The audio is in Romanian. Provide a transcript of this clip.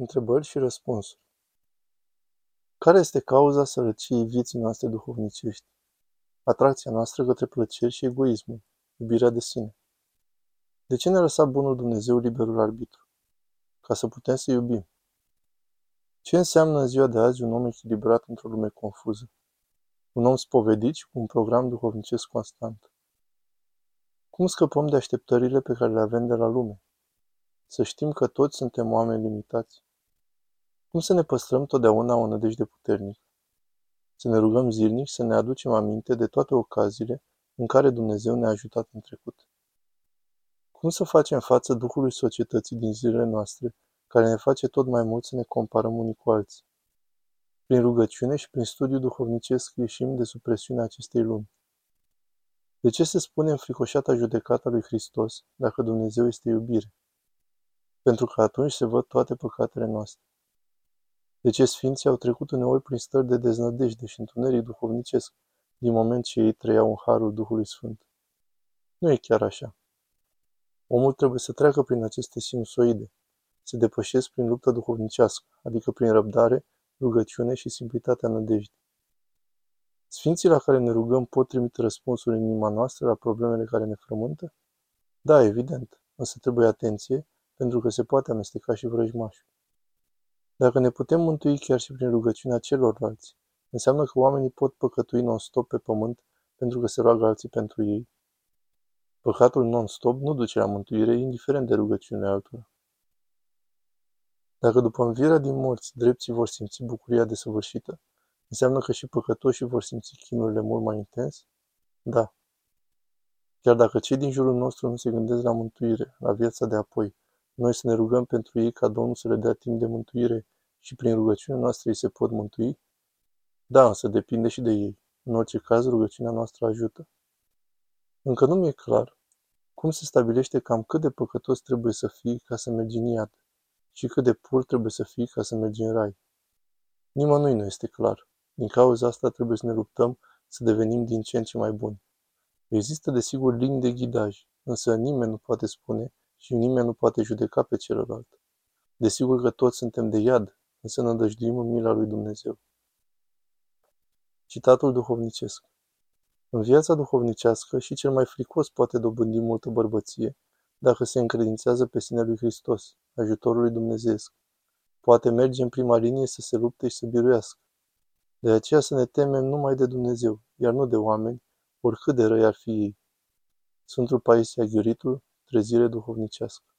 Întrebări și răspunsuri. Care este cauza sărăciei vieții noastre duhovnicești? Atracția noastră către plăceri și egoismul, iubirea de sine. De ce ne lăsa bunul Dumnezeu liberul arbitru? Ca să putem să iubim. Ce înseamnă în ziua de azi un om echilibrat într-o lume confuză? Un om spovedit și cu un program duhovnicesc constant. Cum scăpăm de așteptările pe care le avem de la lume? Să știm că toți suntem oameni limitați. Cum să ne păstrăm totdeauna o nădejde puternică? Să ne rugăm zilnic să ne aducem aminte de toate ocaziile în care Dumnezeu ne-a ajutat în trecut. Cum să facem față Duhului societății din zilele noastre, care ne face tot mai mult să ne comparăm unii cu alții? Prin rugăciune și prin studiu duhovnicesc ieșim de supresiunea acestei lumi. De ce se spune înfricoșata judecata lui Hristos dacă Dumnezeu este iubire? Pentru că atunci se văd toate păcatele noastre. De ce sfinții au trecut uneori prin stări de deznădejde și întuneric duhovnicesc, din moment ce ei trăiau în harul Duhului Sfânt? Nu e chiar așa. Omul trebuie să treacă prin aceste sinusoide, să depășesc prin luptă duhovnicească, adică prin răbdare, rugăciune și simplitatea nădejdii. Sfinții la care ne rugăm pot trimite răspunsuri în inima noastră la problemele care ne frământă? Da, evident, însă trebuie atenție, pentru că se poate amesteca și vrăjmașul. Dacă ne putem mântui chiar și prin rugăciunea celorlalți, înseamnă că oamenii pot păcătui non-stop pe pământ pentru că se roagă alții pentru ei. Păcatul non-stop nu duce la mântuire, indiferent de rugăciunile altora. Dacă după învierea din morți drepții vor simți bucuria desăvârșită, înseamnă că și păcătoșii vor simți chinurile mult mai intens? Da. Chiar dacă cei din jurul nostru nu se gândesc la mântuire, la viața de apoi, noi să ne rugăm pentru ei ca Domnul să le dea timp de mântuire și prin rugăciunea noastră ei se pot mântui? Da, însă depinde și de ei. În orice caz, rugăciunea noastră ajută. Încă nu mi-e clar cum se stabilește cam cât de păcătos trebuie să fii ca să mergi în iad și cât de pur trebuie să fii ca să mergi în rai. Nimănui nu este clar. Din cauza asta trebuie să ne luptăm să devenim din ce în ce mai buni. Există desigur linii de ghidaj, însă nimeni nu poate spune și nimeni nu poate judeca pe celălalt. Desigur că toți suntem de iad, însă nădăjduim în mila lui Dumnezeu. Citatul duhovnicesc În viața duhovnicească și cel mai fricos poate dobândi multă bărbăție dacă se încredințează pe sine lui Hristos, ajutorul lui Dumnezeu. Poate merge în prima linie să se lupte și să biruiască. De aceea să ne temem numai de Dumnezeu, iar nu de oameni, oricât de răi ar fi ei. Sfântul Paisia Ghiuritul, trezire duhovnicească.